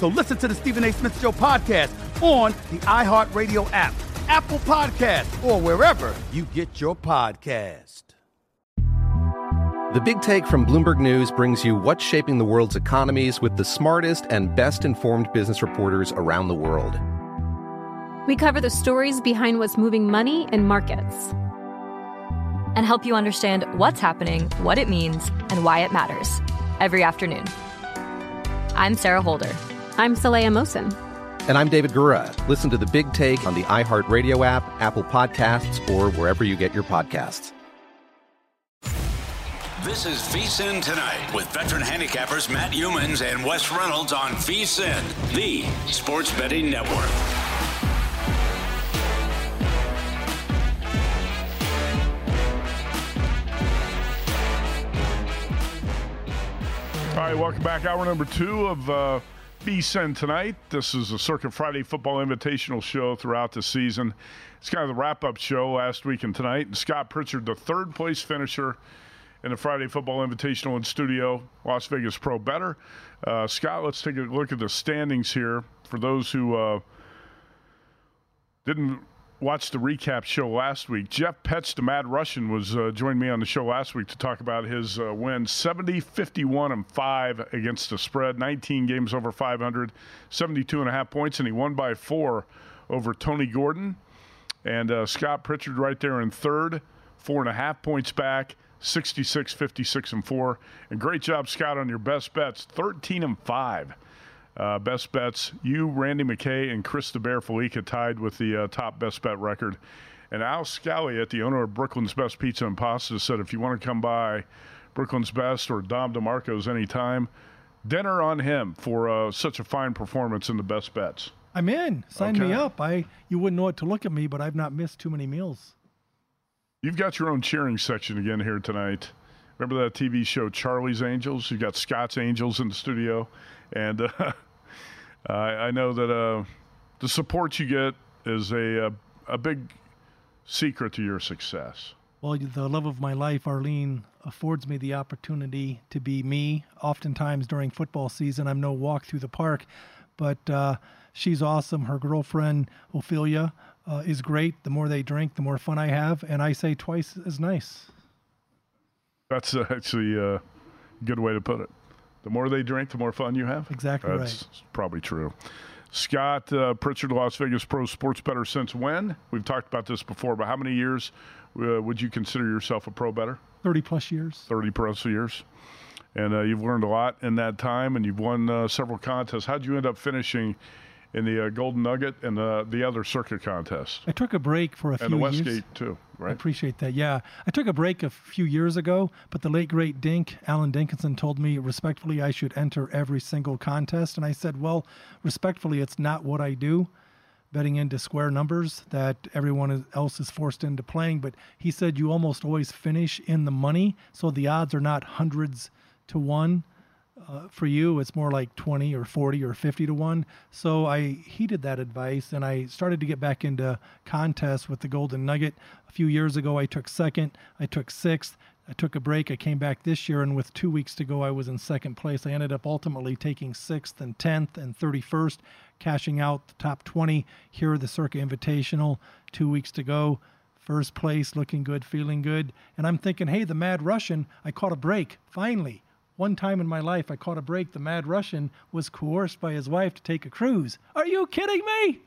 So listen to the Stephen A. Smith Show podcast on the iHeartRadio app, Apple Podcast, or wherever you get your podcast. The Big Take from Bloomberg News brings you what's shaping the world's economies with the smartest and best informed business reporters around the world. We cover the stories behind what's moving money and markets and help you understand what's happening, what it means, and why it matters every afternoon. I'm Sarah Holder. I'm Saleha Mohsin. And I'm David Gura. Listen to The Big Take on the iHeartRadio app, Apple Podcasts, or wherever you get your podcasts. This is VSIN Tonight with veteran handicappers Matt Youmans and Wes Reynolds on VSIN, the sports betting network. All right, welcome back. Hour number two of uh, VSIN Tonight. This is a Circa Friday football invitational show throughout the season. It's kind of the wrap up show last week and tonight. And Scott Pritchard, the third place finisher in the Friday Football Invitational in studio, Las Vegas Pro Better. Uh, Scott, let's take a look at the standings here for those who uh, didn't watch the recap show last week. Jeff Petz, the Mad Russian, was uh, joined me on the show last week to talk about his uh, win 70, 51, and 5 against the spread, 19 games over 500, 72 and a half points, and he won by four over Tony Gordon. And uh, Scott Pritchard right there in third, four and a half points back. 66, 56, and 4. And great job, Scott, on your best bets 13 and 5. Uh, best bets. You, Randy McKay, and Chris the Bear Fallica tied with the uh, top best bet record. And Al Scalliot, the owner of Brooklyn's Best Pizza and Pasta, said if you want to come by Brooklyn's Best or Dom DeMarco's anytime, dinner on him for uh, such a fine performance in the best bets. I'm in. Sign Okay. me up. I you wouldn't know what to look at me, but I've not missed too many meals. You've got your own cheering section again here tonight. Remember that TV show Charlie's Angels? You've got Scott's Angels in the studio, and uh, I, I know that uh, the support you get is a, a a big secret to your success. Well, the love of my life, Arlene, affords me the opportunity to be me. Oftentimes during football season, I'm no walk through the park, but uh, she's awesome. Her girlfriend, Ophelia, uh, is great. The more they drink, the more fun I have. And I say twice as nice. That's actually a good way to put it. The more they drink, the more fun you have. Exactly That's right. probably true. Scott uh, Pritchard, Las Vegas Pro Sports Better since when? We've talked about this before, but how many years uh, would you consider yourself a pro better? 30 plus years. 30 plus years. And uh, you've learned a lot in that time, and you've won uh, several contests. How'd you end up finishing in the uh, Golden Nugget and the, the other circuit contests? I took a break for a And few years. And the. Westgate, too, right? I appreciate that. Yeah. I took a break a few years ago, but the late great Dink, Alan Dinkinson, told me respectfully I should enter every single contest. And I said, well, respectfully, it's not what I do, betting into square numbers that everyone else is forced into playing. But he said you almost always finish in the money. So the odds are not hundreds to one. Uh, for you, it's more like 20 or 40 or 50 to 1. So I heeded that advice and I started to get back into contests with the Golden Nugget. A few years ago, I took second, I took sixth. I took a break. I came back this year, and with two weeks to go, I was in second place. I ended up ultimately taking sixth and 10th and 31st, cashing out the top 20 here at the Circa Invitational. Two weeks to go. First place, looking good, feeling good. And I'm thinking, hey, the Mad Russian, I caught a break, finally. One time in my life, I caught a break. The Mad Russian was coerced by his wife to take a cruise. Are you kidding me?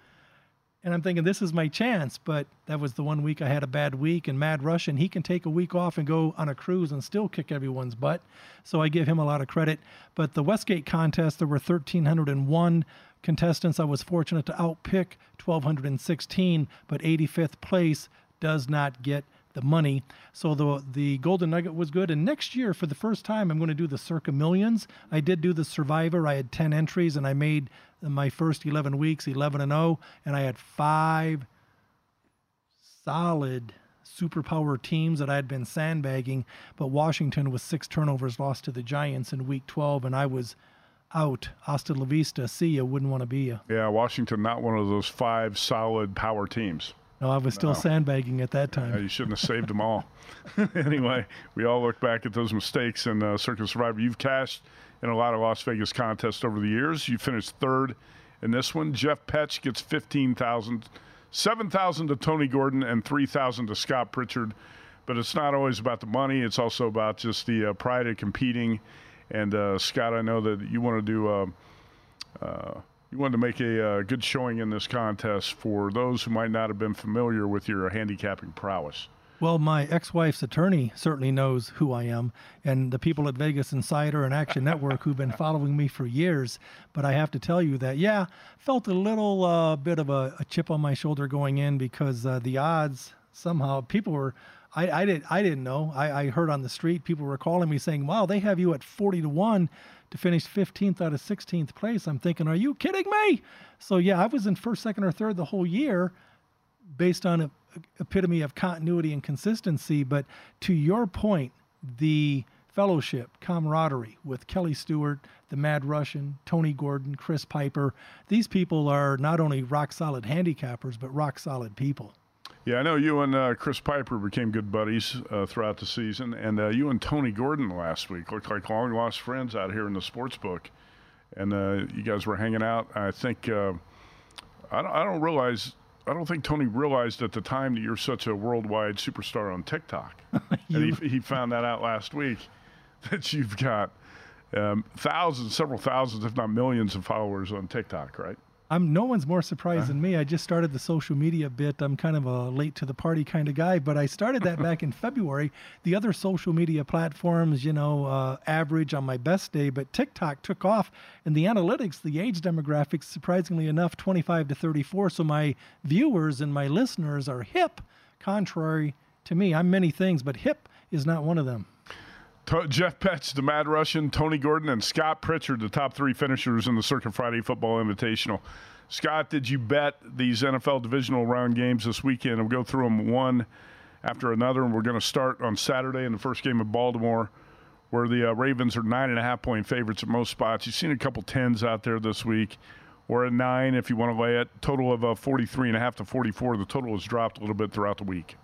And I'm thinking this is my chance, but that was the one week I had a bad week. And Mad Russian, he can take a week off and go on a cruise and still kick everyone's butt. So I give him a lot of credit. But the Westgate contest, there were 1,301 contestants. I was fortunate to outpick 1,216, but 85th place does not get the money. So the the Golden Nugget was good. And next year, for the first time, I'm going to do the Circa Millions. I did do the Survivor. I had 10 entries, and I made my first 11 weeks 11 and 0, and I had five solid superpower teams that I had been sandbagging. But Washington was six turnovers lost to the Giants in Week 12, and I was out. Hasta la vista. See you. Wouldn't want to be you. Yeah, Washington, not one of those five solid power teams. No, I was still no. sandbagging at that time. Yeah, you shouldn't have saved them all. anyway, we all look back at those mistakes and uh, Circa Survivor. You've cashed in a lot of Las Vegas contests over the years. You finished third in this one. Jeff Petch gets 15000 7000 to Tony Gordon and 3000 to Scott Pritchard. But it's not always about the money. It's also about just the uh, pride of competing. And uh, Scott, I know that you want to do uh, uh you wanted to make a uh, good showing in this contest for those who might not have been familiar with your handicapping prowess. Well, my ex-wife's attorney certainly knows who I am, and the people at Vegas Insider and Action Network who've been following me for years. But I have to tell you that, yeah, felt a little uh, bit of a, a, chip on my shoulder going in because uh, the odds somehow people were. I, I didn't. I didn't know. I, I heard on the street people were calling me saying, "Wow, they have you at forty to one to finish 15th out of 16th place. I'm thinking, are you kidding me? So yeah, I was in first, second, or third the whole year, based on a, a epitome of continuity and consistency. But to your point, the fellowship, camaraderie with Kelly Stewart, the Mad Russian, Tony Gordon, Chris Piper. These people are not only rock solid handicappers, but rock solid people. Yeah, I know you and uh, Chris Piper became good buddies uh, throughout the season, and uh, you and Tony Gordon last week looked like long lost friends out here in the sports book, and uh, you guys were hanging out. I think uh, I don't, I don't realize. I don't think Tony realized at the time that you're such a worldwide superstar on TikTok. and he, he found that out last week that you've got um, thousands, several thousands, if not millions, of followers on TikTok, right? I'm no one's more surprised than me. I just started the social media bit. I'm kind of a late to the party kind of guy, but I started that back in February. The other social media platforms, you know, uh, average on my best day, but TikTok took off, and the analytics, the age demographics, surprisingly enough, 25 to 34. So my viewers and my listeners are hip, contrary to me. I'm many things, but hip is not one of them. Jeff Petz, the Mad Russian, Tony Gordon, and Scott Pritchard, the top three finishers in the Circa Friday Football Invitational. Scott, did you bet these NFL divisional round games this weekend? We'll go through them one after another, and we're going to start on Saturday in the first game of Baltimore, where the uh, Ravens are nine and a half point favorites at most spots. You've seen a couple tens out there this week. or a nine if you want to lay it. Total of uh, 43 and a half to 44. The total has dropped a little bit throughout the week.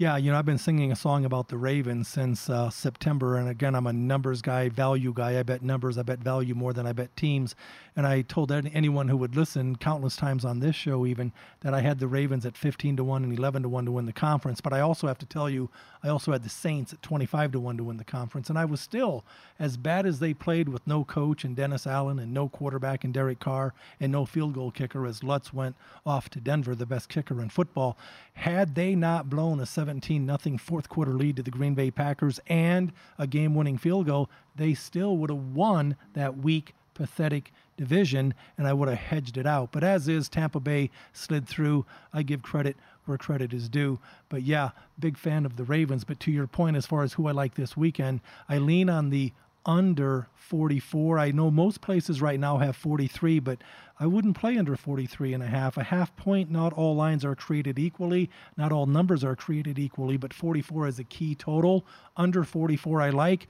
Yeah, you know, I've been singing a song about the Ravens since uh, September. And again, I'm a numbers guy, value guy. I bet numbers, I bet value more than I bet teams. And I told anyone who would listen countless times on this show, even, that I had the Ravens at 15 to 1 and 11 to 1 to win the conference. But I also have to tell you, I also had the Saints at 25 to 1 to win the conference. And I was still, as bad as they played with no coach and Dennis Allen and no quarterback and Derek Carr and no field goal kicker as Lutz went off to Denver, the best kicker in football, had they not blown a 17 0 fourth quarter lead to the Green Bay Packers and a game winning field goal, they still would have won that weak, pathetic division, and I would have hedged it out. But as is, Tampa Bay slid through. I give credit where credit is due. But yeah, big fan of the Ravens. But to your point, as far as who I like this weekend, I lean on the under 44. I know most places right now have 43, but I wouldn't play under 43 and a half. A half point, not all lines are created equally, not all numbers are created equally, but 44 is a key total. Under 44, I like.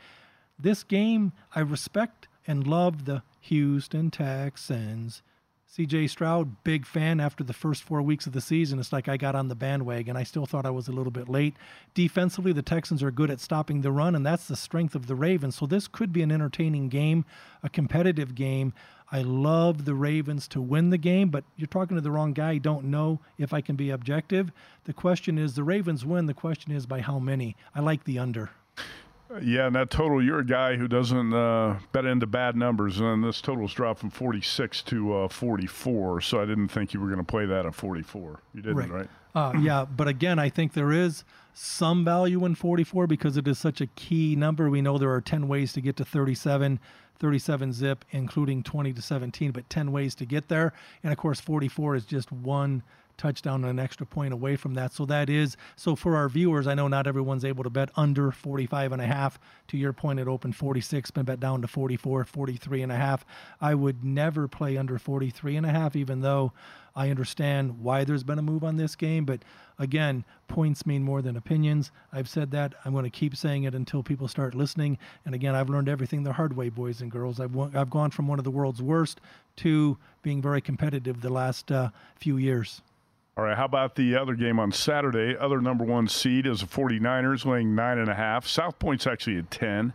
This game, I respect and love the Houston Texans. CJ Stroud, big fan after the first four weeks of the season. It's like I got on the bandwagon. I still thought I was a little bit late. Defensively, the Texans are good at stopping the run, and that's the strength of the Ravens. So this could be an entertaining game, a competitive game. I love the Ravens to win the game, but you're talking to the wrong guy. Don't know if I can be objective. The question is the Ravens win. The question is by how many. I like the under. Yeah, and that total, you're a guy who doesn't uh, bet into bad numbers, and this total's dropped from 46 to uh, 44, so I didn't think you were going to play that at 44. You didn't, right? right? Uh, yeah, but again, I think there is some value in 44 because it is such a key number. We know there are 10 ways to get to 37. 37 zip, including 20 to 17, but 10 ways to get there. And of course, 44 is just one touchdown and an extra point away from that. So that is so for our viewers, I know not everyone's able to bet under 45 and a half. To your point, it opened 46, been bet down to 44, 43 and a half. I would never play under 43 and a half, even though I understand why there's been a move on this game. But again, points mean more than opinions. I've said that. I'm going to keep saying it until people start listening. And again, I've learned everything the hard way, boys and girls. I've, I've gone from one of the world's worst to being very competitive the last uh, few years. All right, how about the other game on Saturday? Other number one seed is the 49ers laying nine and a half. South Point's actually at 10.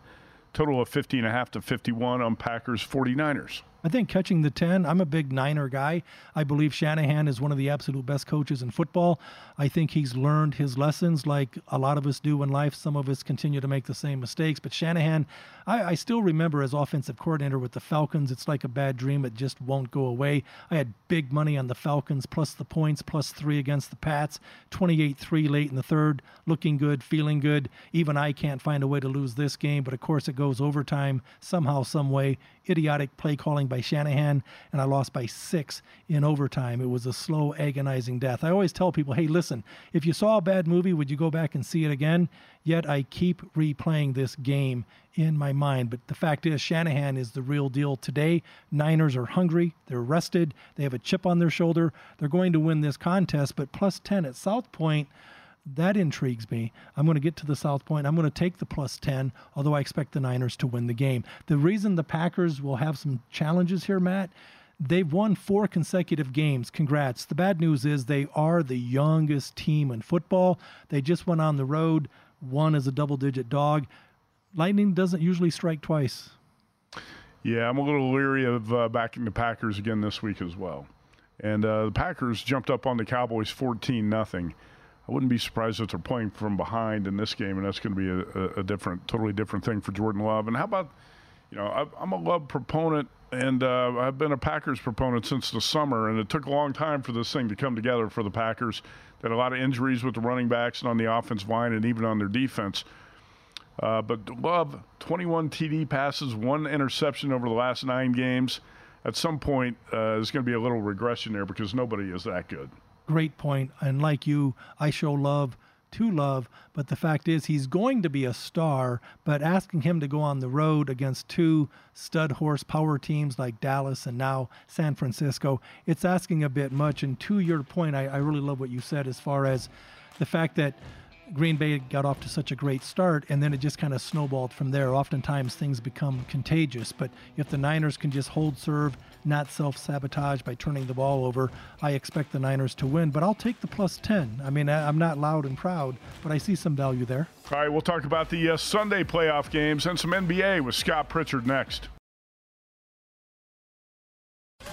Total of 50 and a half to 51 on Packers 49ers. I think catching the 10, I'm a big Niner guy. I believe Shanahan is one of the absolute best coaches in football. I think he's learned his lessons like a lot of us do in life. Some of us continue to make the same mistakes. But Shanahan, I, I still remember as offensive coordinator with the Falcons, it's like a bad dream. It just won't go away. I had big money on the Falcons, plus the points, plus three against the Pats, 28 3 late in the third, looking good, feeling good. Even I can't find a way to lose this game. But of course, it goes overtime somehow, some way. Idiotic play calling by by Shanahan, and I lost by six in overtime. It was a slow, agonizing death. I always tell people, hey, listen, if you saw a bad movie, would you go back and see it again? Yet I keep replaying this game in my mind. But the fact is, Shanahan is the real deal today. Niners are hungry, they're rested, they have a chip on their shoulder. They're going to win this contest, but plus 10 at South Point that intrigues me. I'm going to get to the South Point. I'm going to take the plus 10, although I expect the Niners to win the game. The reason the Packers will have some challenges here, Matt, they've won four consecutive games. Congrats. The bad news is they are the youngest team in football. They just went on the road, one as a double digit dog. Lightning doesn't usually strike twice. Yeah, I'm a little leery of uh, backing the Packers again this week as well. And uh, the Packers jumped up on the Cowboys 14 nothing. I wouldn't be surprised if they're playing from behind in this game, and that's going to be a, a, different, totally different thing for Jordan Love. And how about, you know, I'm a Love proponent, and uh, I've been a Packers proponent since the summer, and it took a long time for this thing to come together for the Packers. They had a lot of injuries with the running backs and on the offensive line, and even on their defense. Uh, but Love, 21 TD passes, one interception over the last nine games. At some point, uh, there's going to be a little regression there because nobody is that good great point. And like you, I show love to love, but the fact is he's going to be a star. But asking him to go on the road against two stud horse power teams like Dallas and now San Francisco, it's asking a bit much. And to your point, I, I really love what you said as far as the fact that Green Bay got off to such a great start, and then it just kind of snowballed from there. Oftentimes things become contagious, but if the Niners can just hold serve, not self sabotage by turning the ball over, I expect the Niners to win. But I'll take the plus 10. I mean, I'm not loud and proud, but I see some value there. All right, we'll talk about the uh, Sunday playoff games and some NBA with Scott Pritchard next.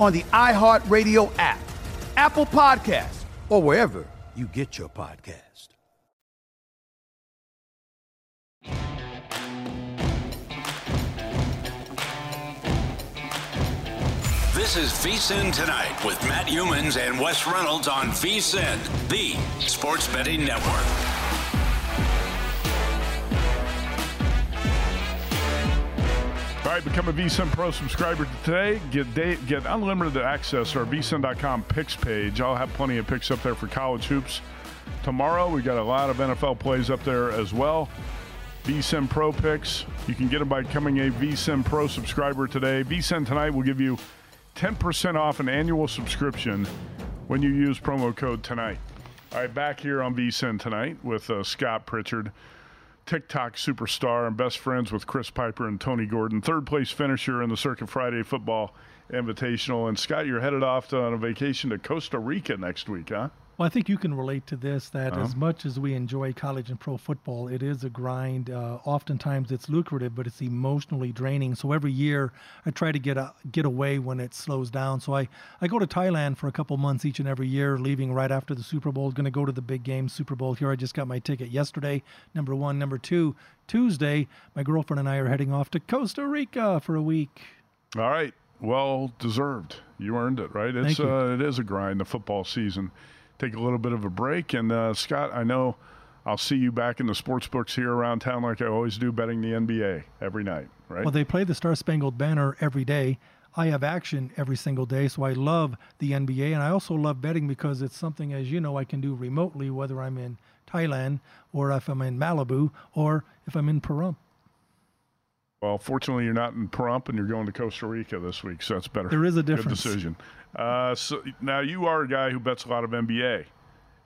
on the iHeartRadio app, Apple Podcasts, or wherever you get your podcast. This is VSIN Tonight with Matt Youmans and Wes Reynolds on VSIN, the sports betting network. Right, become a VSIN Pro subscriber today. Get day, get unlimited access to our VSIN.com picks page. I'll have plenty of picks up there for college hoops. Tomorrow, we got a lot of NFL plays up there as well. VSIN Pro picks. You can get them by becoming a VSIN Pro subscriber today. VSIN tonight will give you 10% off an annual subscription when you use promo code tonight. All right, back here on VSIN tonight with uh, Scott Pritchard. TikTok superstar and best friends with Chris Piper and Tony Gordon. Third place finisher in the Circa Friday Football Invitational. And Scott, you're headed off to, on a vacation to Costa Rica next week, huh? Well, I think you can relate to this that Uh-huh. as much as we enjoy college and pro football, it is a grind. Uh, oftentimes it's lucrative, but it's emotionally draining. So every year I try to get a, get away when it slows down. So I, I go to Thailand for a couple months each and every year, leaving right after the Super Bowl. Going to go to the big game, Super Bowl here. I just got my ticket yesterday. Number one. Number two, Tuesday, my girlfriend and I are heading off to Costa Rica for a week. All right. Well deserved. You earned it, right? It's Thank you. uh, it is a grind, the football season. Take a little bit of a break. And uh, Scott, I know I'll see you back in the sports books here around town like I always do, betting the NBA every night, right? Well, they play the Star Spangled Banner every day. I have action every single day, so I love the NBA, and I also love betting because it's something, as you know, I can do remotely, whether I'm in Thailand or if I'm in Malibu or if I'm in Pahrump. Well, fortunately, you're not in Pahrump and you're going to Costa Rica this week, so that's better. There is a difference. Good decision. Uh, so now you are a guy who bets a lot of NBA,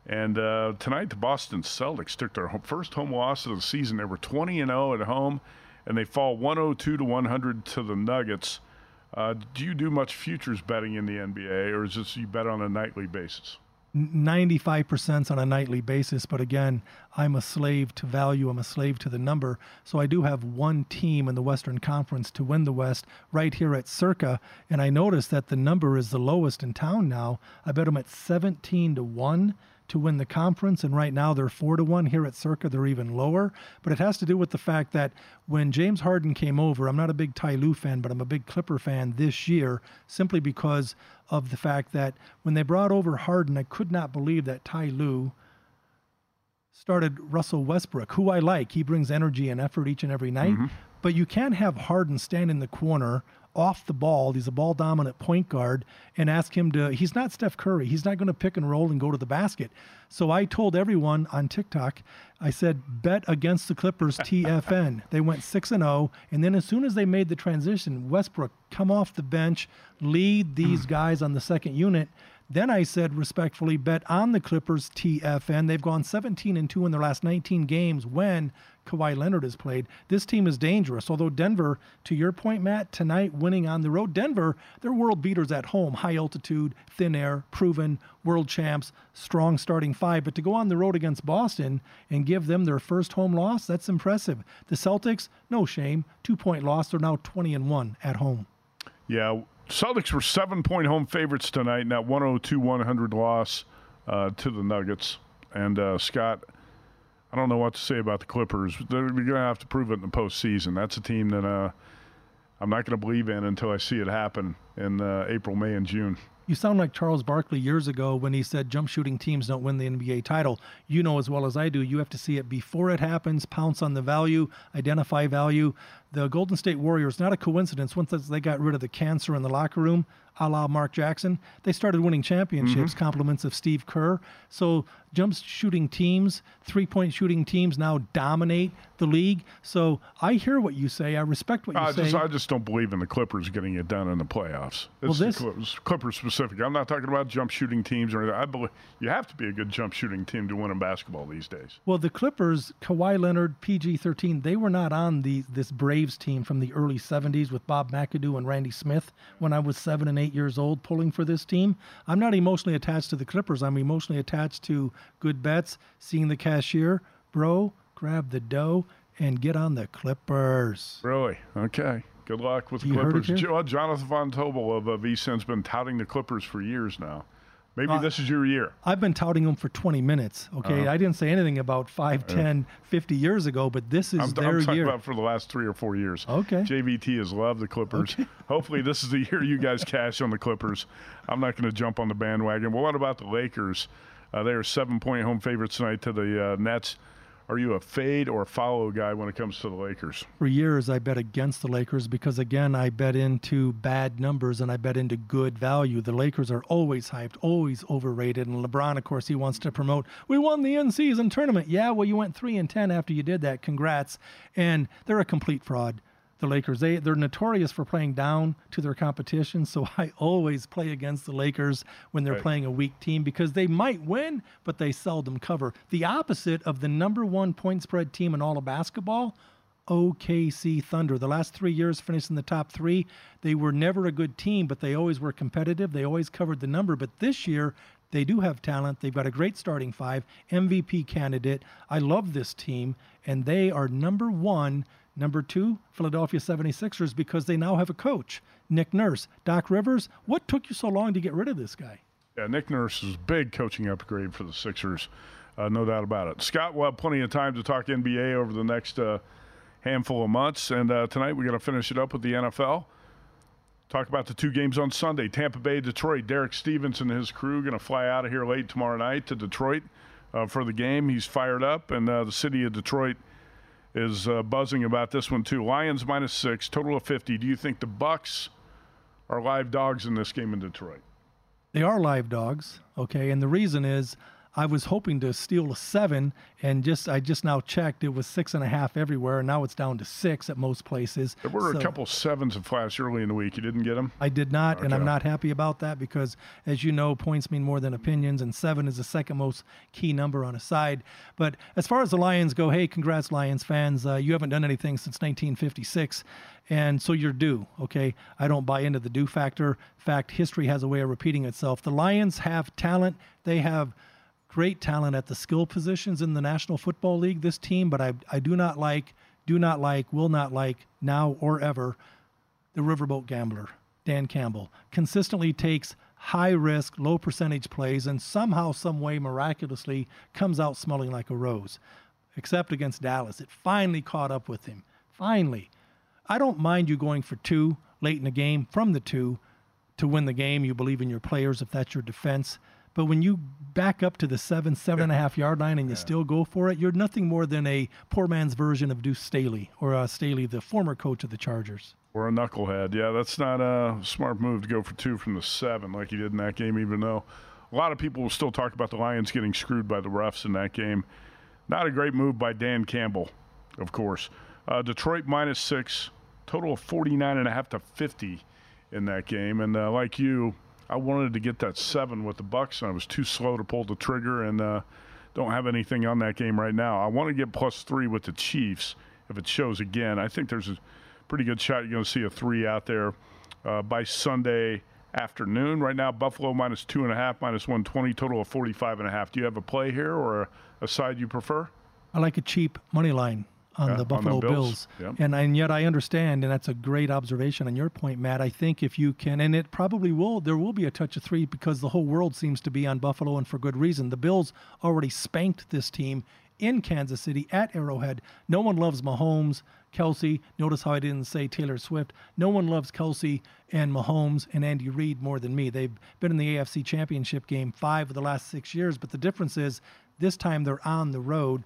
and uh, tonight the Boston Celtics took their first home loss of the season. They were 20 and 0 at home, and they fall 102 to 100 to the Nuggets. Uh, do you do much futures betting in the NBA, or is this you bet on a nightly basis? 95% on a nightly basis, but again, I'm a slave to value, I'm a slave to the number. So I do have one team in the Western Conference to win the West right here at Circa, and I noticed that the number is the lowest in town now. I bet them at 17 to 1 to win the conference, and right now they're 4 to 1 here at Circa, they're even lower. But it has to do with the fact that when James Harden came over, I'm not a big Ty Lue fan, but I'm a big Clipper fan this year simply because of the fact that when they brought over Harden, I could not believe that Ty Lue started Russell Westbrook, who I like. He brings energy and effort each and every night. Mm-hmm. But you can't have Harden stand in the corner off the ball. He's a ball dominant point guard and ask him to. He's not Steph Curry. He's not going to pick and roll and go to the basket. So I told everyone on TikTok, I said, bet against the Clippers TFN. they went 6 and 0. And then as soon as they made the transition, Westbrook come off the bench, lead these hmm. guys on the second unit. Then I said respectfully, bet on the Clippers TFN. They've gone 17 and 2 in their last 19 games when Kawhi Leonard has played. This team is dangerous. Although Denver, to your point, Matt, tonight winning on the road, Denver, they're world beaters at home, high altitude, thin air, proven, world champs, strong starting five. But to go on the road against Boston and give them their first home loss, that's impressive. The Celtics, no shame, two point loss. They're now 20 and 1 at home. Yeah, Celtics were seven point home favorites tonight in that 102 100 loss uh, to the Nuggets. And uh, Scott, I don't know what to say about the Clippers. They're going to have to prove it in the postseason. That's a team that uh, I'm not going to believe in until I see it happen in uh, April, May, and June. You sound like Charles Barkley years ago when he said jump shooting teams don't win the NBA title. You know as well as I do, you have to see it before it happens, pounce on the value, identify value. The Golden State Warriors, not a coincidence, once they got rid of the cancer in the locker room, a la Mark Jackson, they started winning championships, Mm-hmm. compliments of Steve Kerr. So jump shooting teams, three point shooting teams now dominate the league. So I hear what you say. I respect what you I say. just, I just don't believe in the Clippers getting it done in the playoffs. It's the this- Clippers, Clippers specific. I'm not talking about jump shooting teams or anything. I believe you have to be a good jump shooting team to win in basketball these days. Well, the Clippers, Kawhi Leonard, PG 13, they were not on the this Braves team from the early 70s with Bob McAdoo and Randy Smith when I was seven and eight years old pulling for this team. I'm not emotionally attached to the Clippers. I'm emotionally attached to good bets, seeing the cashier, bro, grab the dough, and get on the Clippers. Really? Okay. Good luck with the You Clippers. here? Jonathan Von Tobel of uh, VSIN's been touting the Clippers for years now. Maybe Uh, this is your year. I've been touting them for 20 minutes, okay? Uh-huh. I didn't say anything about 5, 10, 50 years ago, but this is I'm, their I'm talking year. about for the last three or four years. Okay. JVT has loved the Clippers. Hopefully, this is the year you guys cash on the Clippers. I'm not going to jump on the bandwagon. Well, what about the Lakers? Uh, they are seven point home favorites tonight to the uh, Nets. Are you a fade or a follow guy when it comes to the Lakers? For years, I bet against the Lakers because, again, I bet into bad numbers and I bet into good value. The Lakers are always hyped, always overrated. And LeBron, of course, he wants to promote, we won the in season tournament. Yeah, well, you went 3 and 10 after you did that. Congrats. And they're a complete fraud. The Lakers, they, they're notorious for playing down to their competition. So I always play against the Lakers when they're Right. playing a weak team because they might win, but they seldom cover. The opposite of the number one point spread team in all of basketball, OKC Thunder. The last three years finished in the top three. They were never a good team, but they always were competitive. They always covered the number. But this year, they do have talent. They've got a great starting five, MVP candidate. I love this team, and they are number one. Number two, Philadelphia 76ers, because they now have a coach, Nick Nurse. Doc Rivers, what took you so long to get rid of this guy? Yeah, Nick Nurse is a big coaching upgrade for the Sixers, uh, no doubt about it. Scott will have plenty of time to talk NBA over the next uh, handful of months, and uh, tonight we're going to finish it up with the NFL. Talk about the two games on Sunday: Tampa Bay, Detroit. Derek Stevens and his crew going to fly out of here late tomorrow night to Detroit uh, for the game. He's fired up, and uh, the city of Detroit is uh, buzzing about this one too. Lions minus six, total of fifty. Do you think the Bucs are live dogs in this game in Detroit? They are live dogs, okay, and the reason is I was hoping to steal a seven, and just I just now checked, it was six and a half everywhere, and now it's down to six at most places. There were So- a couple sevens that flashed early in the week. You didn't get them? I did not, and I'm not happy about that because, as you know, points mean more than opinions, and seven is the second most key number on a side. But as far as the Lions go, hey, congrats, Lions fans. Uh, you haven't done anything since 1956, and so you're due, okay? I don't buy into the due factor. In fact, history has a way of repeating itself. The Lions have talent, they have great talent at the skill positions in the National Football League, this team, but I, I do not like, do not like, will not like now or ever the riverboat gambler, Dan Campbell, consistently takes high risk, low percentage plays and somehow, some way, miraculously comes out smelling like a rose. Except against Dallas. It finally caught up with him. Finally. I don't mind you going for two late in the game from the two to win the game. You believe in your players if that's your defense. But when you back up to the seven, seven and a half yard line and you still go for it, you're nothing more than a poor man's version of Deuce Staley, or uh, Staley, the former coach of the Chargers. Or a knucklehead. Yeah, that's not a smart move to go for two from the seven like he did in that game, even though a lot of people will still talk about the Lions getting screwed by the refs in that game. Not a great move by Dan Campbell, of course. Uh, Detroit minus six, total of 49 and a half to 50 in that game. And uh, like you, I wanted to get that seven with the Bucs, and I was too slow to pull the trigger, and uh, don't have anything on that game right now. I want to get plus three with the Chiefs if it shows again. I think there's a pretty good shot you're going to see a three out there uh, by Sunday afternoon. Right now, Buffalo minus two and a half, minus 120, total of 45 and a half. Do you have a play here or a, a side you prefer? I like a cheap money line on Yeah, the on Buffalo Bills. Bills. Yep. And and yet I understand, and that's a great observation on your point, Matt. I think if you can, and it probably will, there will be a touch of three because the whole world seems to be on Buffalo, and for good reason. The Bills already spanked this team in Kansas City at Arrowhead. No one loves Mahomes, Kelce. Notice how I didn't say Taylor Swift. No one loves Kelce and Mahomes and Andy Reid more than me. They've been in the AFC Championship game five of the last six years, but the difference is this time they're on the road.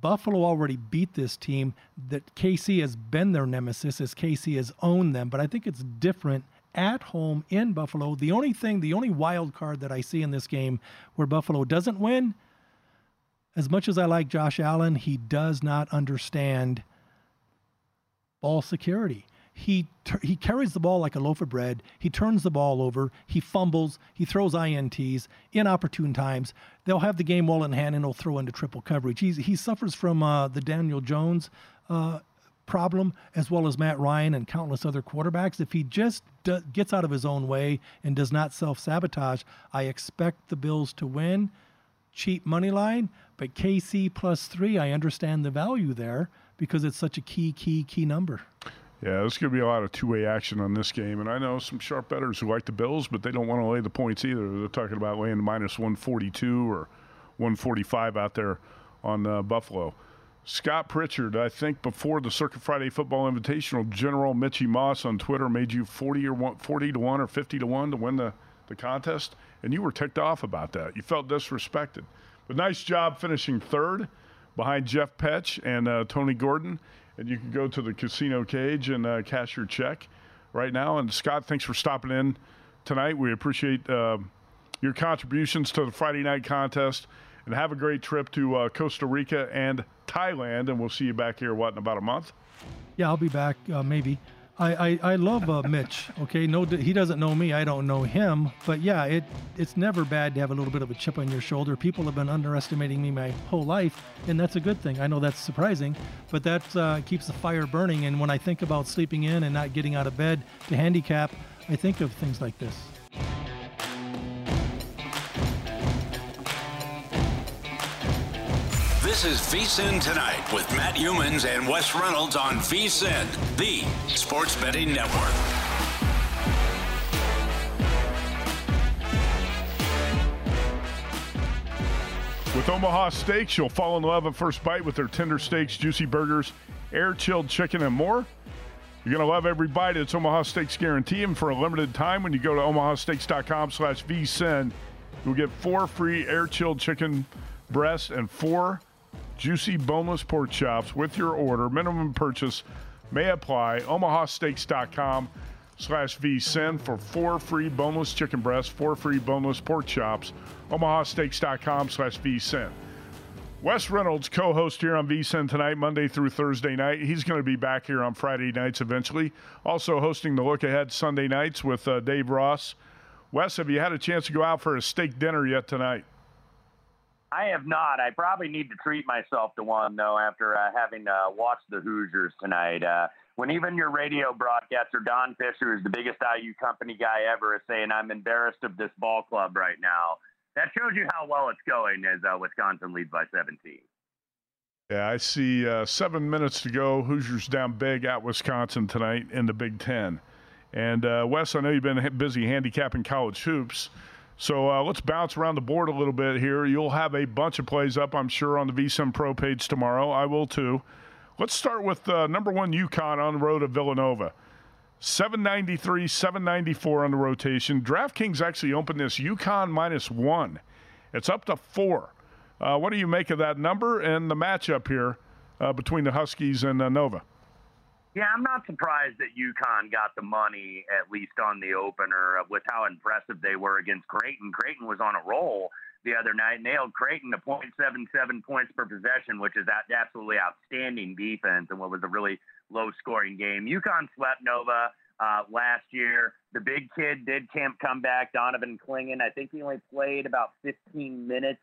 Buffalo already beat this team. That KC has been their nemesis as KC has owned them, but I think it's different at home in Buffalo. The only thing, the only wild card that I see in this game where Buffalo doesn't win, as much as I like Josh Allen, he does not understand ball security. He he carries the ball like a loaf of bread. He turns the ball over. He fumbles. He throws ints inopportune times. They'll have the game well in hand and he'll throw into triple coverage. He suffers from uh, the Daniel Jones uh, problem, as well as Matt Ryan and countless other quarterbacks. If he just gets out of his own way and does not self sabotage, I expect the Bills to win. Cheap money line, but KC plus three, I understand the value there because it's such a key, key, key number. Yeah, there's going to be a lot of two-way action on this game, and I know some sharp bettors who like the Bills, but they don't want to lay the points either. They're talking about laying minus 142 or 145 out there on uh, Buffalo. Scott Pritchard, I think before the Circa Friday Football Invitational, General Mitchy Moss on Twitter made you 40 or 1, 40 to 1 or 50 to 1 to win the, the contest, and you were ticked off about that. You felt disrespected. But nice job finishing third behind Jeff Petch and uh, Tony Gordon. And you can go to the casino cage and uh, cash your check right now. And Scott, thanks for stopping in tonight. We appreciate uh, your contributions to the Friday night contest and have a great trip to uh, Costa Rica and Thailand. And we'll see you back here, what, in about a month? Yeah, I'll be back uh, maybe. I, I, I love uh, Mitch. Okay, no, he doesn't know me. I don't know him. But yeah, it it's never bad to have a little bit of a chip on your shoulder. People have been underestimating me my whole life, and that's a good thing. I know that's surprising, but that uh, keeps the fire burning. And when I think about sleeping in and not getting out of bed to handicap, I think of things like this. This is VSIN Tonight with Matt Youmans and Wes Reynolds on VSIN, the sports betting network. With Omaha Steaks, you'll fall in love at first bite with their tender steaks, juicy burgers, air chilled chicken, and more. You're going to love every bite. It's Omaha Steaks guarantee. And for a limited time, when you go to omahasteaks.com slash vsin, you'll get four free air chilled chicken breasts and four juicy boneless pork chops with your order. Minimum purchase may apply. OmahaSteaks.com slash vsin for four free boneless chicken breasts, four free boneless pork chops. OmahaSteaks.com slash vsin. Wes Reynolds, co-host here on VSIN tonight, Monday through Thursday night. He's going to be back here on Friday nights eventually. Also hosting the Look Ahead Sunday nights with uh, Dave Ross. Wes, have you had a chance to go out for a steak dinner yet tonight? I have not. I probably need to treat myself to one though after uh, having uh, watched the Hoosiers tonight. Uh, when even your radio broadcaster Don Fisher is the biggest IU company guy ever is saying I'm embarrassed of this ball club right now, that shows you how well it's going as uh, Wisconsin leads by 17. Yeah, I see uh, seven minutes to go. Hoosiers down big at Wisconsin tonight in the Big Ten. And uh, Wes, I know you've been busy handicapping college hoops. So uh, let's bounce around the board a little bit here. You'll have a bunch of plays up, I'm sure, on the VSIN Pro page tomorrow. I will too. Let's start with uh, number one UConn on the road to Villanova. 793, 794 on the rotation. DraftKings actually opened this UConn minus one. It's up to four. Uh, what do you make of that number and the matchup here uh, between the Huskies and uh, Nova? Yeah, I'm not surprised that UConn got the money at least on the opener with how impressive they were against Creighton. Creighton was on a roll the other night, nailed Creighton to 0.77 points per possession, which is absolutely outstanding defense and what was a really low scoring game. UConn swept Nova uh, last year. The big kid did camp come back, Donovan Clingan. I think he only played about 15 minutes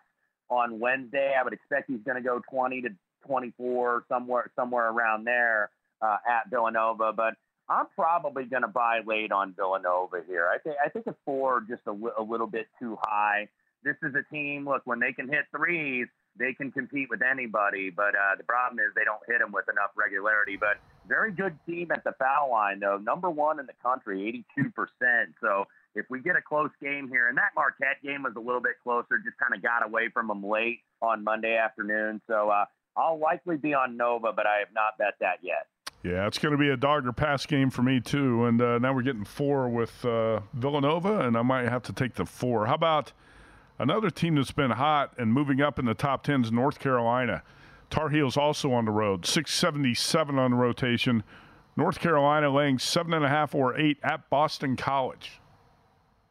on Wednesday. I would expect he's going to go 20 to 24 somewhere somewhere around there uh, at Villanova, but I'm probably going to buy late on Villanova here. I think I think a four just a, a little bit too high. This is a team. Look, when they can hit threes, they can compete with anybody. But uh, the problem is they don't hit them with enough regularity. But very good team at the foul line, though. Number one in the country, 82%. So if we get a close game here, and that Marquette game was a little bit closer, just kind of got away from them late on Monday afternoon. So uh, I'll likely be on Nova, but I have not bet that yet. Yeah, it's going to be a dog or pass game for me too. And uh, now we're getting four with uh, Villanova, and I might have to take the four. How about another team that's been hot and moving up in the top tens? North Carolina. Tar Heels also on the road, 677 on the rotation. North Carolina laying seven and a half or eight at Boston College.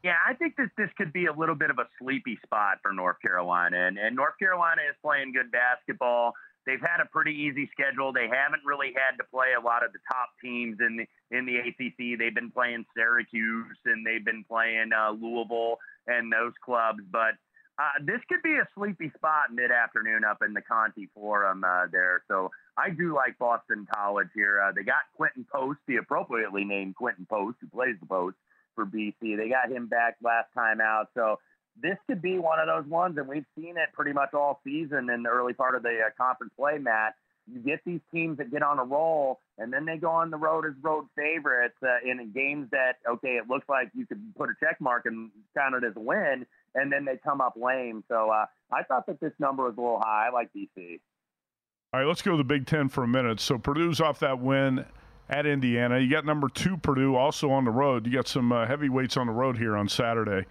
Yeah, I think that this could be a little bit of a sleepy spot for North Carolina. And, and North Carolina is playing good basketball. They've had a pretty easy schedule. They haven't really had to play a lot of the top teams in the in the ACC. They've been playing Syracuse and they've been playing uh, Louisville and those clubs. But uh, this could be a sleepy spot mid afternoon up in the Conte Forum uh, there. So I do like Boston College here. Uh, they got Quinten Post, the appropriately named Quinten Post, who plays the post for BC. They got him back last time out. So this could be one of those ones, and we've seen it pretty much all season in the early part of the uh, conference play, Matt. You get these teams that get on a roll, and then they go on the road as road favorites uh, in games that, okay, it looks like you could put a check mark and count it as a win and then they come up lame. So uh, I thought that this number was a little high. I like BC. All right, let's go to the Big Ten for a minute. So Purdue's off that win at Indiana. You got number two Purdue also on the road. You got some uh, heavyweights on the road here on Saturday.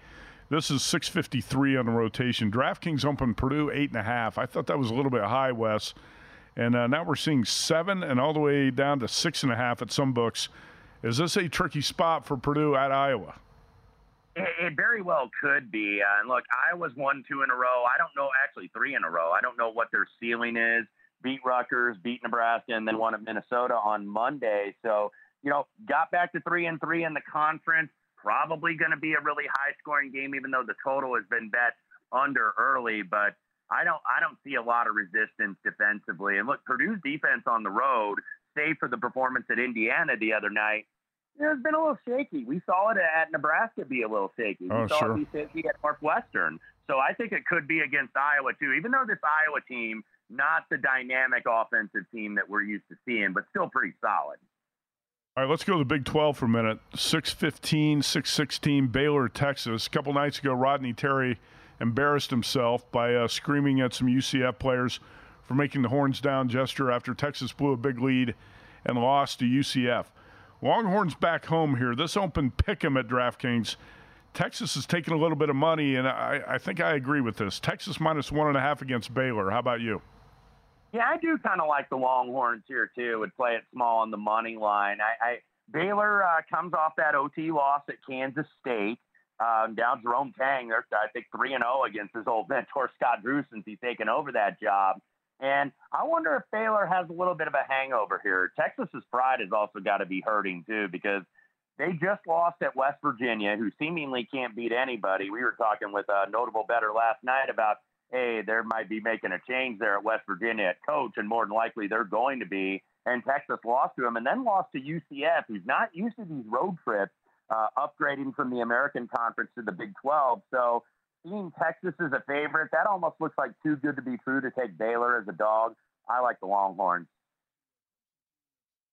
This is 653 on the rotation. DraftKings open Purdue eight and a half. I thought that was a little bit high, Wes. And uh, now we're seeing seven and all the way down to six and a half at some books. Is this a tricky spot for Purdue at Iowa? It, it very well could be. Uh, and look, Iowa's won two in a row. I don't know, actually three in a row. I don't know what their ceiling is. Beat Rutgers, beat Nebraska, and then won at Minnesota on Monday. So, you know, got back to three and three in the conference. Probably going to be a really high scoring game, even though the total has been bet under early. But I don't, I don't see a lot of resistance defensively. And look, Purdue's defense on the road, save for the performance at Indiana the other night, it's been a little shaky. We saw it at Nebraska be a little shaky. We oh, saw sure. it be shaky at Northwestern. So I think it could be against Iowa too, even though this Iowa team, not the dynamic offensive team that we're used to seeing, but still pretty solid. All right, let's go to the Big 12 for a minute. 615, 616, Baylor, Texas. A couple nights ago, Rodney Terry embarrassed himself by uh, screaming at some UCF players for making the horns down gesture after Texas blew a big lead and lost to UCF. Longhorns back home here. This open pick 'em at DraftKings. Texas is taking a little bit of money, and I, I think I agree with this. Texas minus one and a half against Baylor. How about you? Yeah, I do kind of like the Longhorns here too. Would play it small on the money line. I, I Baylor uh, comes off that OT loss at Kansas State. Um, down Jerome Tang, they're I think three and zero oh against his old mentor Scott Drew since he's taken over that job. And I wonder if Baylor has a little bit of a hangover here. Texas's pride has also got to be hurting too because they just lost at West Virginia, who seemingly can't beat anybody. We were talking with a notable bettor last night about, hey, there might be making a change there at West Virginia at coach, and more than likely they're going to be. And Texas lost to him and then lost to UCF, who's not used to these road trips, uh, upgrading from the American Conference to the Big 12. So seeing Texas as a favorite, that almost looks like too good to be true to take Baylor as a dog. I like the Longhorns.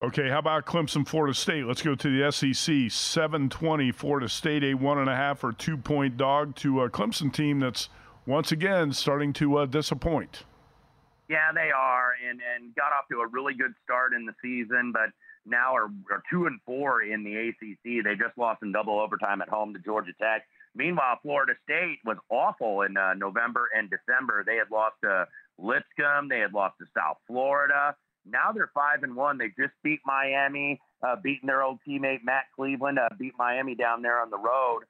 Okay, how about Clemson, Florida State? Let's go to the SEC. 720, Florida State, a one and a half or two point dog to a Clemson team that's once again starting to uh, disappoint. Yeah, they are, and and got off to a really good start in the season, but now are, are two and four in the ACC. They just lost in double overtime at home to Georgia Tech. Meanwhile, Florida State was awful in uh, November and December. They had lost to Lipscomb. They had lost to South Florida. Now they're five and one. They just beat Miami, uh, beating their old teammate Matt Cleveland, uh, beat Miami down there on the road.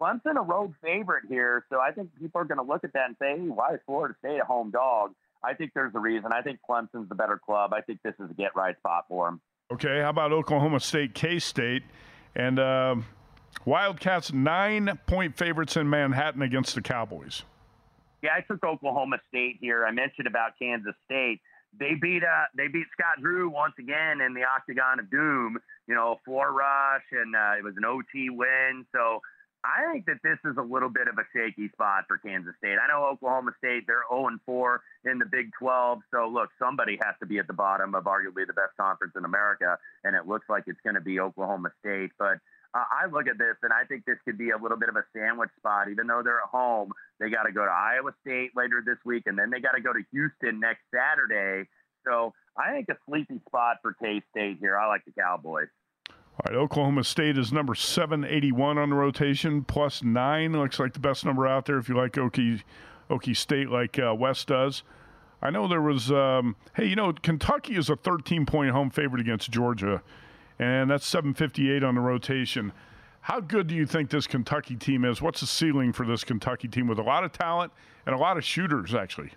Clemson a road favorite here, so I think people are going to look at that and say, hey, why is Florida State a home dog? I think there's a reason. I think Clemson's the better club. I think this is a get right spot for them. Okay, how about Oklahoma State, K State? And uh, Wildcats nine point favorites in Manhattan against the Cowboys. Yeah, I took Oklahoma State here. I mentioned about Kansas State. They beat uh they beat Scott Drew once again in the Octagon of Doom. You know, floor rush and uh, it was an OT win. So I think that this is a little bit of a shaky spot for Kansas State. I know Oklahoma State, they're 0 4 in the Big 12. So, look, somebody has to be at the bottom of arguably the best conference in America. And it looks like it's going to be Oklahoma State. But uh, I look at this and I think this could be a little bit of a sandwich spot. Even though they're at home, they got to go to Iowa State later this week, and then they got to go to Houston next Saturday. So I think a sleepy spot for K State here. I like the Cowboys. All right, Oklahoma State is number 781 on the rotation, plus nine. Looks like the best number out there if you like Okie, Okie State like uh, Wes does. I know there was, um, hey, you know, Kentucky is a 13 point home favorite against Georgia, and that's 758 on the rotation. How good do you think this Kentucky team is? What's the ceiling for this Kentucky team with a lot of talent and a lot of shooters, actually?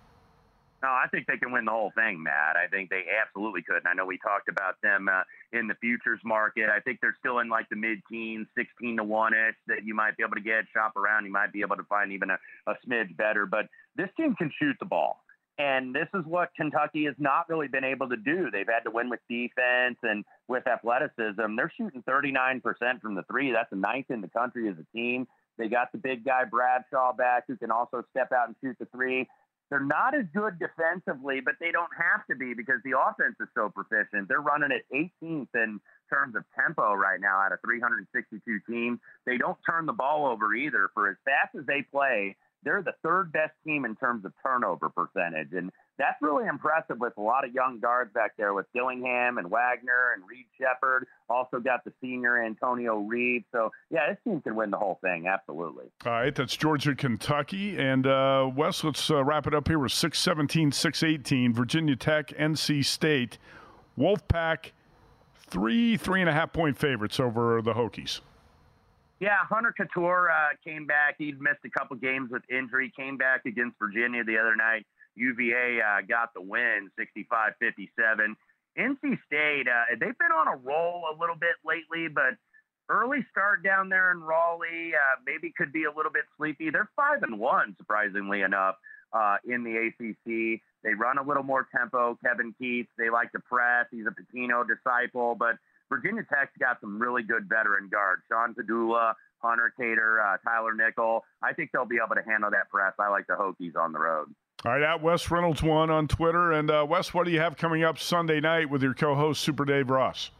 No, I think they can win the whole thing, Matt. I think they absolutely could. And I know we talked about them uh, in the futures market. I think they're still in like the mid teens, 16 to 1 ish that you might be able to get, shop around. You might be able to find even a, a smidge better. But this team can shoot the ball. And this is what Kentucky has not really been able to do. They've had to win with defense and with athleticism. They're shooting 39% from the three. That's the ninth in the country as a team. They got the big guy Bradshaw back who can also step out and shoot the three. They're not as good defensively, but they don't have to be because the offense is so proficient. They're running at 18th in terms of tempo right now out of 362 teams. They don't turn the ball over either. For as fast as they play, they're the third best team in terms of turnover percentage. And that's really impressive with a lot of young guards back there with Dillingham and Wagner and Reed Sheppard. Also got the senior Antonio Reed. So, yeah, this team can win the whole thing. Absolutely. All right. That's Georgia, Kentucky. And uh, Wes, let's uh, wrap it up here with 617, 618. Virginia Tech, NC State. Wolfpack, three, three and a half point favorites over the Hokies. Yeah, Hunter Cattoor uh, came back. He'd missed a couple games with injury. Came back against Virginia the other night. UVA uh, got the win, 65-57. NC State, uh, they've been on a roll a little bit lately, but early start down there in Raleigh uh, maybe could be a little bit sleepy. They're five and one, surprisingly enough, uh, in the ACC. They run a little more tempo. Kevin Keatts, they like to press. He's a Pitino disciple, but Virginia Tech's got some really good veteran guards. Sean Pedulla, Hunter Cattoor, uh, Tyler Nickel. I think they'll be able to handle that press. I like the Hokies on the road. All right, at Wes Reynolds one on Twitter. And uh, Wes, what do you have coming up Sunday night with your co-host Super Dave Ross?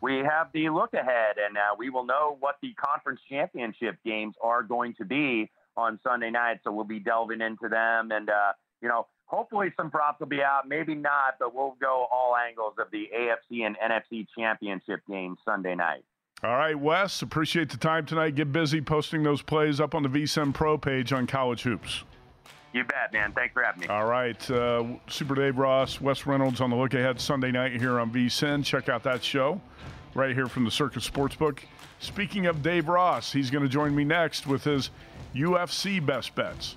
We have the look ahead, and uh, we will know what the conference championship games are going to be on Sunday night. So we'll be delving into them, and uh, you know, hopefully some props will be out. Maybe not, but we'll go all angles of the AFC and NFC championship games Sunday night. All right, Wes, appreciate the time tonight. Get busy posting those plays up on the VSIN Pro page on College Hoops. You bet, man. Thanks for having me. All right. Uh, Super Dave Ross, Wes Reynolds on the look ahead Sunday night here on VSIN. Check out that show right here from the Circa Sportsbook. Speaking of Dave Ross, he's going to join me next with his UFC best bets.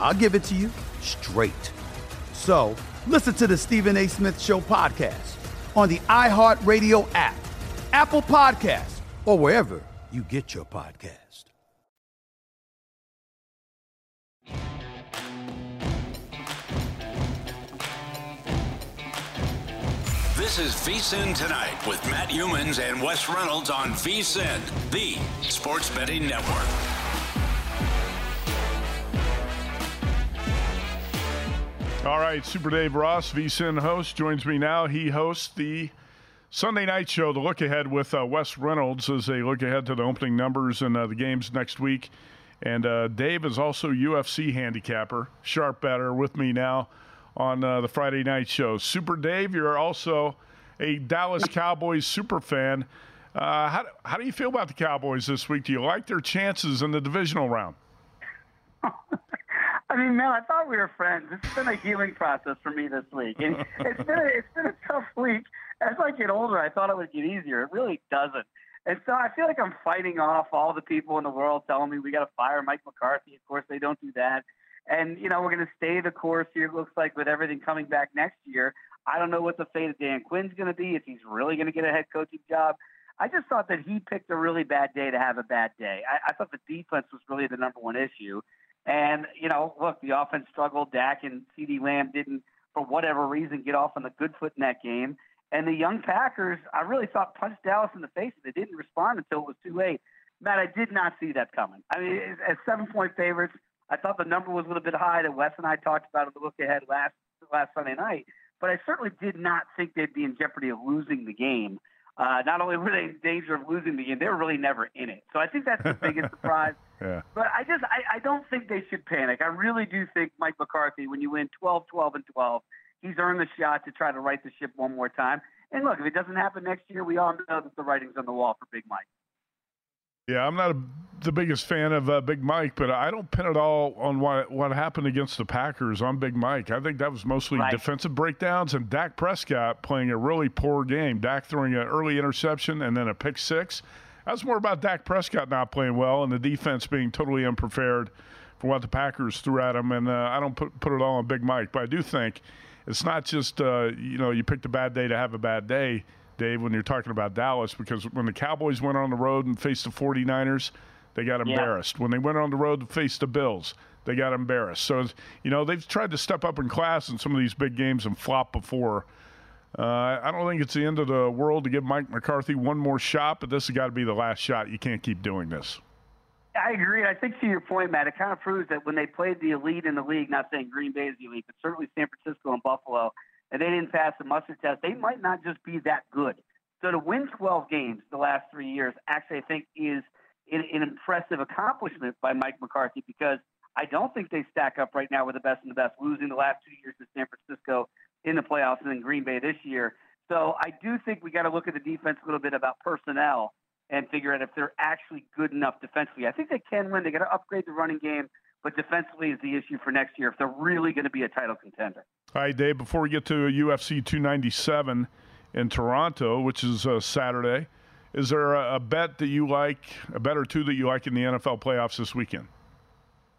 I'll give it to you straight. So listen to the Stephen A. Smith Show podcast on the iHeartRadio app, Apple Podcast, or wherever you get your podcast. This is VSIN Tonight with Matt Youmans and Wes Reynolds on VSIN, the sports betting network. All right, Super Dave Ross, VSIN host, joins me now. He hosts the Sunday night show, The Look Ahead with uh, Wes Reynolds, as they look ahead to the opening numbers and uh, the games next week. And uh, Dave is also UFC handicapper, sharp bettor, with me now on uh, the Friday night show. Super Dave, you're also a Dallas Cowboys super fan. Uh, how, how do you feel about the Cowboys this week? Do you like their chances in the divisional round? I mean, man, I thought we were friends. It's been a healing process for me this week, and it's been a, it's been a tough week. As I get older, I thought it would get easier. It really doesn't. And so I feel like I'm fighting off all the people in the world telling me we got to fire Mike McCarthy. Of course, they don't do that. And you know, we're going to stay the course here. It looks like with everything coming back next year. I don't know what the fate of Dan Quinn's going to be. If he's really going to get a head coaching job. I just thought that he picked a really bad day to have a bad day. I, I thought the defense was really the number one issue. And, you know, look, the offense struggled. Dak and CeeDee Lamb didn't, for whatever reason, get off on the good foot in that game. And the young Packers, I really thought punched Dallas in the face. They didn't respond until it was too late. Matt, I did not see that coming. I mean, as seven point favorites, I thought the number was a little bit high that Wes and I talked about in the look ahead last last Sunday night. But I certainly did not think they'd be in jeopardy of losing the game. Uh, not only were they in danger of losing the game, they were really never in it. So I think that's the biggest surprise. Yeah. But I just I, I don't think they should panic. I really do think Mike McCarthy, when you win 12, 12, and 12, he's earned the shot to try to right the ship one more time. And look, if it doesn't happen next year, we all know that the writing's on the wall for Big Mike. Yeah, I'm not a, the biggest fan of uh, Big Mike, but I don't pin it all on what what happened against the Packers on Big Mike. I think that was mostly Right. defensive breakdowns and Dak Prescott playing a really poor game. Dak throwing an early interception and then a pick six. That's more about Dak Prescott not playing well and the defense being totally unprepared for what the Packers threw at him. And uh, I don't put put it all on Big Mike, but I do think it's not just uh, you know you picked a bad day to have a bad day. Dave, when you're talking about Dallas, because when the Cowboys went on the road and faced the 49ers, they got Yeah. embarrassed. When they went on the road to face the Bills, they got embarrassed. So, you know, they've tried to step up in class in some of these big games and flop before. Uh, I don't think it's the end of the world to give Mike McCarthy one more shot, but this has got to be the last shot. You can't keep doing this. I agree. I think to your point, Matt, it kind of proves that when they played the elite in the league, not saying Green Bay is the elite, but certainly San Francisco and Buffalo, and they didn't pass the muster test, they might not just be that good. So to win 12 games the last three years, actually, I think is an, an impressive accomplishment by Mike McCarthy because I don't think they stack up right now with the best and the best, losing the last two years to San Francisco in the playoffs and then Green Bay this year. So I do think we got to look at the defense a little bit about personnel and figure out if they're actually good enough defensively. I think they can win. They got to upgrade the running game, but defensively is the issue for next year if they're really going to be a title contender. All right, Dave, before we get to UFC 297 in Toronto, which is uh, Saturday, is there a, a bet that you like, a bet or two that you like in the NFL playoffs this weekend?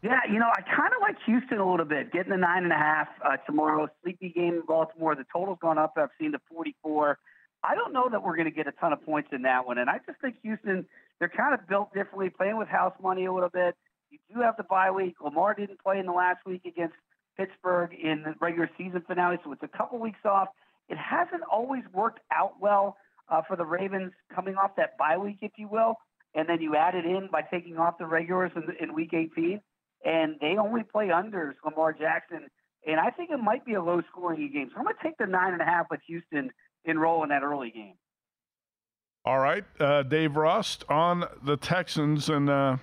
Yeah, you know, I kind of like Houston a little bit, getting the nine and a half uh, tomorrow. Sleepy game in Baltimore. The total's gone up. I've seen the 44. I don't know that we're going to get a ton of points in that one. And I just think Houston, they're kind of built differently, playing with house money a little bit. You do have the bye week. Lamar didn't play in the last week against Pittsburgh in the regular season finale, so it's a couple weeks off. It hasn't always worked out well uh, for the Ravens coming off that bye week, if you will. And then you add it in by taking off the regulars in, in week 18 and they only play unders, Lamar Jackson. And I think it might be a low scoring game. So I'm going to take the nine and a half with Houston and roll in that early game. All right, uh, Dave Ross on the Texans, and uh,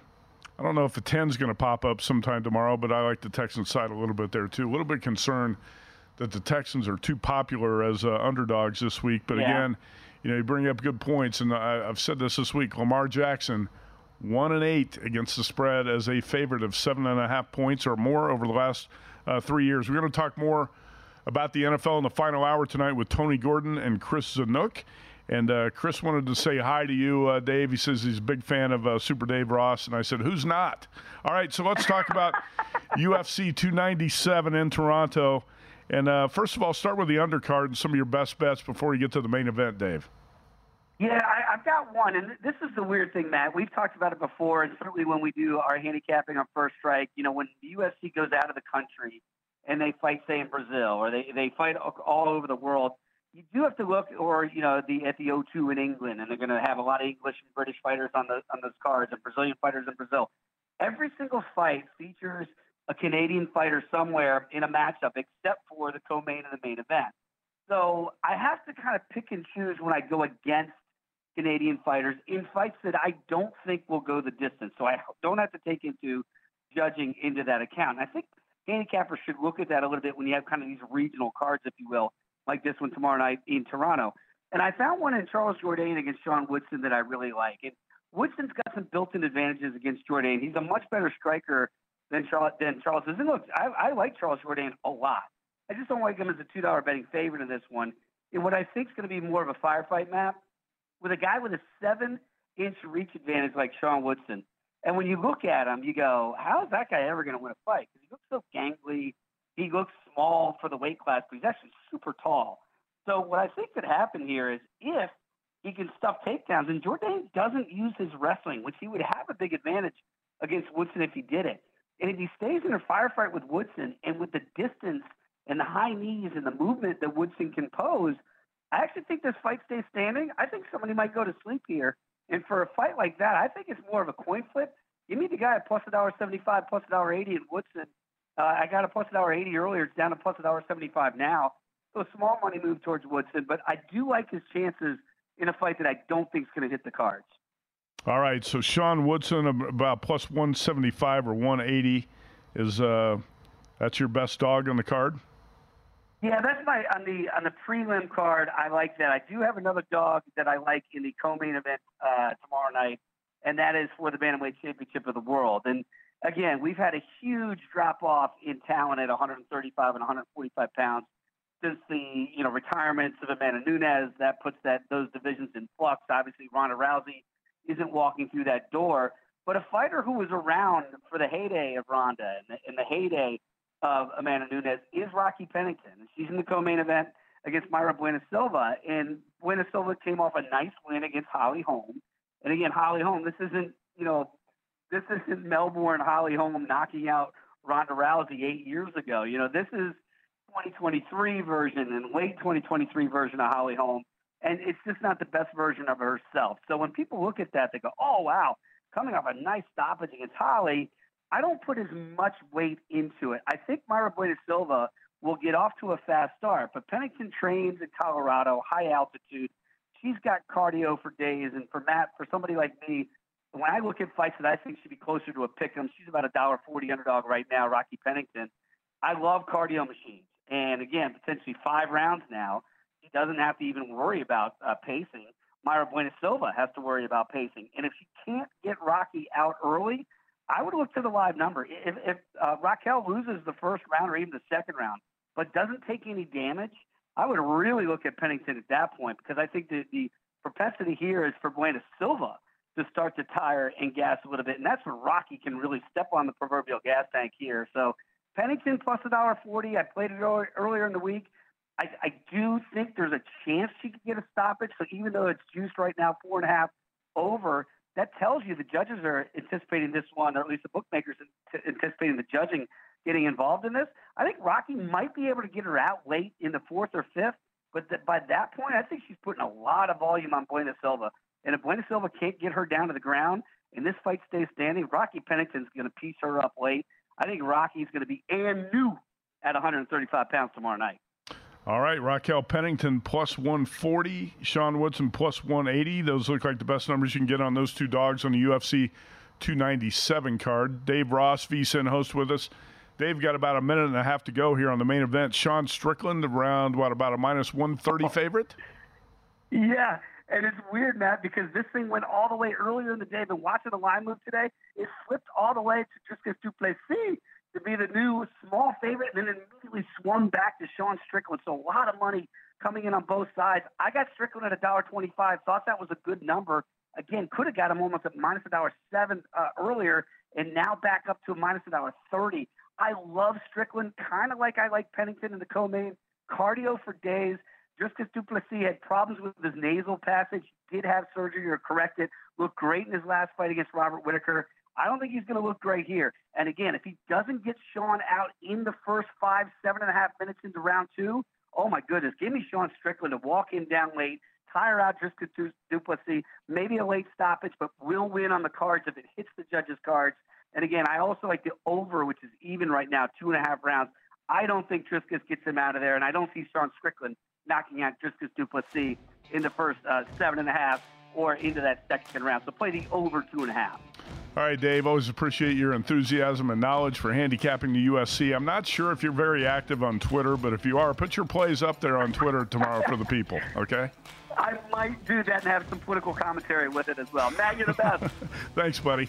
I don't know if the 10 is going to pop up sometime tomorrow, but I like the Texans side a little bit there too. A little bit concerned that the Texans are too popular as uh, underdogs this week. But Yeah. again, you know, you bring up good points, and I, I've said this this week. Lamar Jackson, one and eight against the spread as a favorite of seven and a half points or more over the last uh, three years. We're going to talk more about the NFL in the final hour tonight with Tony Gordon and Chris Zanuck. And uh, Chris wanted to say hi to you, uh, Dave. He says he's a big fan of uh, Super Dave Ross. And I said, Who's not? All right, so let's talk about UFC 297 in Toronto. And uh, first of all, start with the undercard and some of your best bets before you get to the main event, Dave. Yeah, I, I've got one, and this is the weird thing, Matt. We've talked about it before, and certainly when we do our handicapping on First Strike, you know, when the UFC goes out of the country and they fight, say, in Brazil, or they they fight all over the world, you do have to look, or you know, the at the O2 in England, and they're going to have a lot of English and British fighters on the on those cards, and Brazilian fighters in Brazil. Every single fight features a Canadian fighter somewhere in a matchup, except for the co-main and the main event. So I have to kind of pick and choose when I go against Canadian fighters in fights that I don't think will go the distance. So I don't have to take into judging into that account. And I think handicappers should look at that a little bit when you have kind of these regional cards, if you will, like this one tomorrow night in Toronto. And I found one in Charles Jourdain against Sean Woodson that I really like. And Woodson's got some built-in advantages against Jourdain. He's a much better striker than Charles. Than Charles is. And look, I, I like Charles Jourdain a lot. I just don't like him as a two-dollar betting favorite in this one. In what I think is going to be more of a firefight map, with a guy with a seven-inch reach advantage like Sean Woodson. And when you look at him, you go, how is that guy ever going to win a fight? Because he looks so gangly. He looks small for the weight class, but he's actually super tall. So what I think could happen here is if he can stuff takedowns, and Jourdain doesn't use his wrestling, which he would have a big advantage against Woodson if he did it. And if he stays in a firefight with Woodson and with the distance and the high knees and the movement that Woodson can pose, I actually think this fight stays standing. I think somebody might go to sleep here. And for a fight like that, I think it's more of a coin flip. Give me the guy at plus a dollar seventy-five, plus a dollar eighty, and Woodson. Uh, I got a plus a dollar eighty earlier. It's down to plus a dollar seventy-five now. So small money move towards Woodson, but I do like his chances in a fight that I don't think is going to hit the cards. All right, so Sean Woodson about plus 175 or 180 is uh, that's your best dog on the card. Yeah, that's my on the on the prelim card. I like that. I do have another dog that I like in the co-main event uh, tomorrow night, and that is for the bantamweight championship of the world. And again, we've had a huge drop off in talent at 135 and 145 pounds since the you know retirements of Amanda Nunes. That puts that those divisions in flux. Obviously, Ronda Rousey isn't walking through that door, but a fighter who was around for the heyday of Ronda and the, and the heyday of Amanda Nunes is Rocky Pennington. She's in the co-main event against Mayra Bueno Silva, and Bueno Silva came off a nice win against Holly Holm. And again, Holly Holm, this isn't you know, this isn't Melbourne Holly Holm knocking out Ronda Rousey eight years ago. You know, this is 2023 version and late 2023 version of Holly Holm, and it's just not the best version of herself. So when people look at that, they go, "Oh wow, coming off a nice stoppage against Holly." I don't put as much weight into it. I think Mayra Bueno Silva will get off to a fast start, but Pennington trains in Colorado, high altitude. She's got cardio for days, and for Matt, for somebody like me, when I look at fights that I think should be closer to a pick 'em, she's about a dollar forty underdog right now. Rocky Pennington. I love cardio machines, and again, potentially five rounds now. She doesn't have to even worry about uh, pacing. Mayra Bueno Silva has to worry about pacing, and if she can't get Rocky out early, I would look to the live number. If, if uh, Raquel loses the first round or even the second round, but doesn't take any damage, I would really look at Pennington at that point because I think that the propensity here is for Bueno Silva to start to tire and gas a little bit, and that's where Rocky can really step on the proverbial gas tank here. So Pennington plus a dollar forty. I played it earlier, in the week. I, I do think there's a chance she could get a stoppage. So even though it's juiced right now four and a half over, that tells you the judges are anticipating this one, or at least the bookmakers anticipating the judging getting involved in this. I think Rocky might be able to get her out late in the fourth or fifth, but th- by that point, I think she's putting a lot of volume on Bueno Silva. And if Bueno Silva can't get her down to the ground and this fight stays standing, Rocky Pennington's going to piece her up late. I think Rocky's going to be and new at 135 pounds tomorrow night. All right, Raquel Pennington plus 140, Sean Woodson plus 180. Those look like the best numbers you can get on those two dogs on the UFC 297 card. Dave Ross, VSIN host with us. Dave got about a minute and a half to go here on the main event. Sean Strickland around what about a minus 130 favorite? Yeah, and it's weird, Matt, because this thing went all the way earlier in the day. Been watching the line move today. It flipped all the way to Dricus Du Plessis to be the new small favorite, and then immediately swung back to Sean Strickland. So a lot of money coming in on both sides. I got Strickland at a dollar twenty-five. Thought that was a good number. Again, could have got him almost at minus a dollar seven uh, earlier, and now back up to minus a dollar thirty. I love Strickland, kind of like I like Pennington in the co-main. Cardio for days. Just because Du Plessis had problems with his nasal passage, did have surgery or correct it. Looked great in his last fight against Robert Whitaker. I don't think he's going to look great here. And again, if he doesn't get Sean out in the first five, seven and a half minutes into round two, oh my goodness, give me Sean Strickland to walk him down late, tire out just Du Plessis, maybe a late stoppage, but will win on the cards if it hits the judges' cards. And again, I also like the over, which is even right now, two and a half rounds. I don't think Dricus gets him out of there, and I don't see Sean Strickland knocking out Dricus Du Plessis in the first uh, seven and a half or into that second round. So play the over two and a half. All right, Dave, always appreciate your enthusiasm and knowledge for handicapping the UFC. I'm not sure if you're very active on Twitter, but if you are, put your plays up there on Twitter tomorrow for the people, okay? I might do that and have some political commentary with it as well. Matt, you're the best. Thanks, buddy.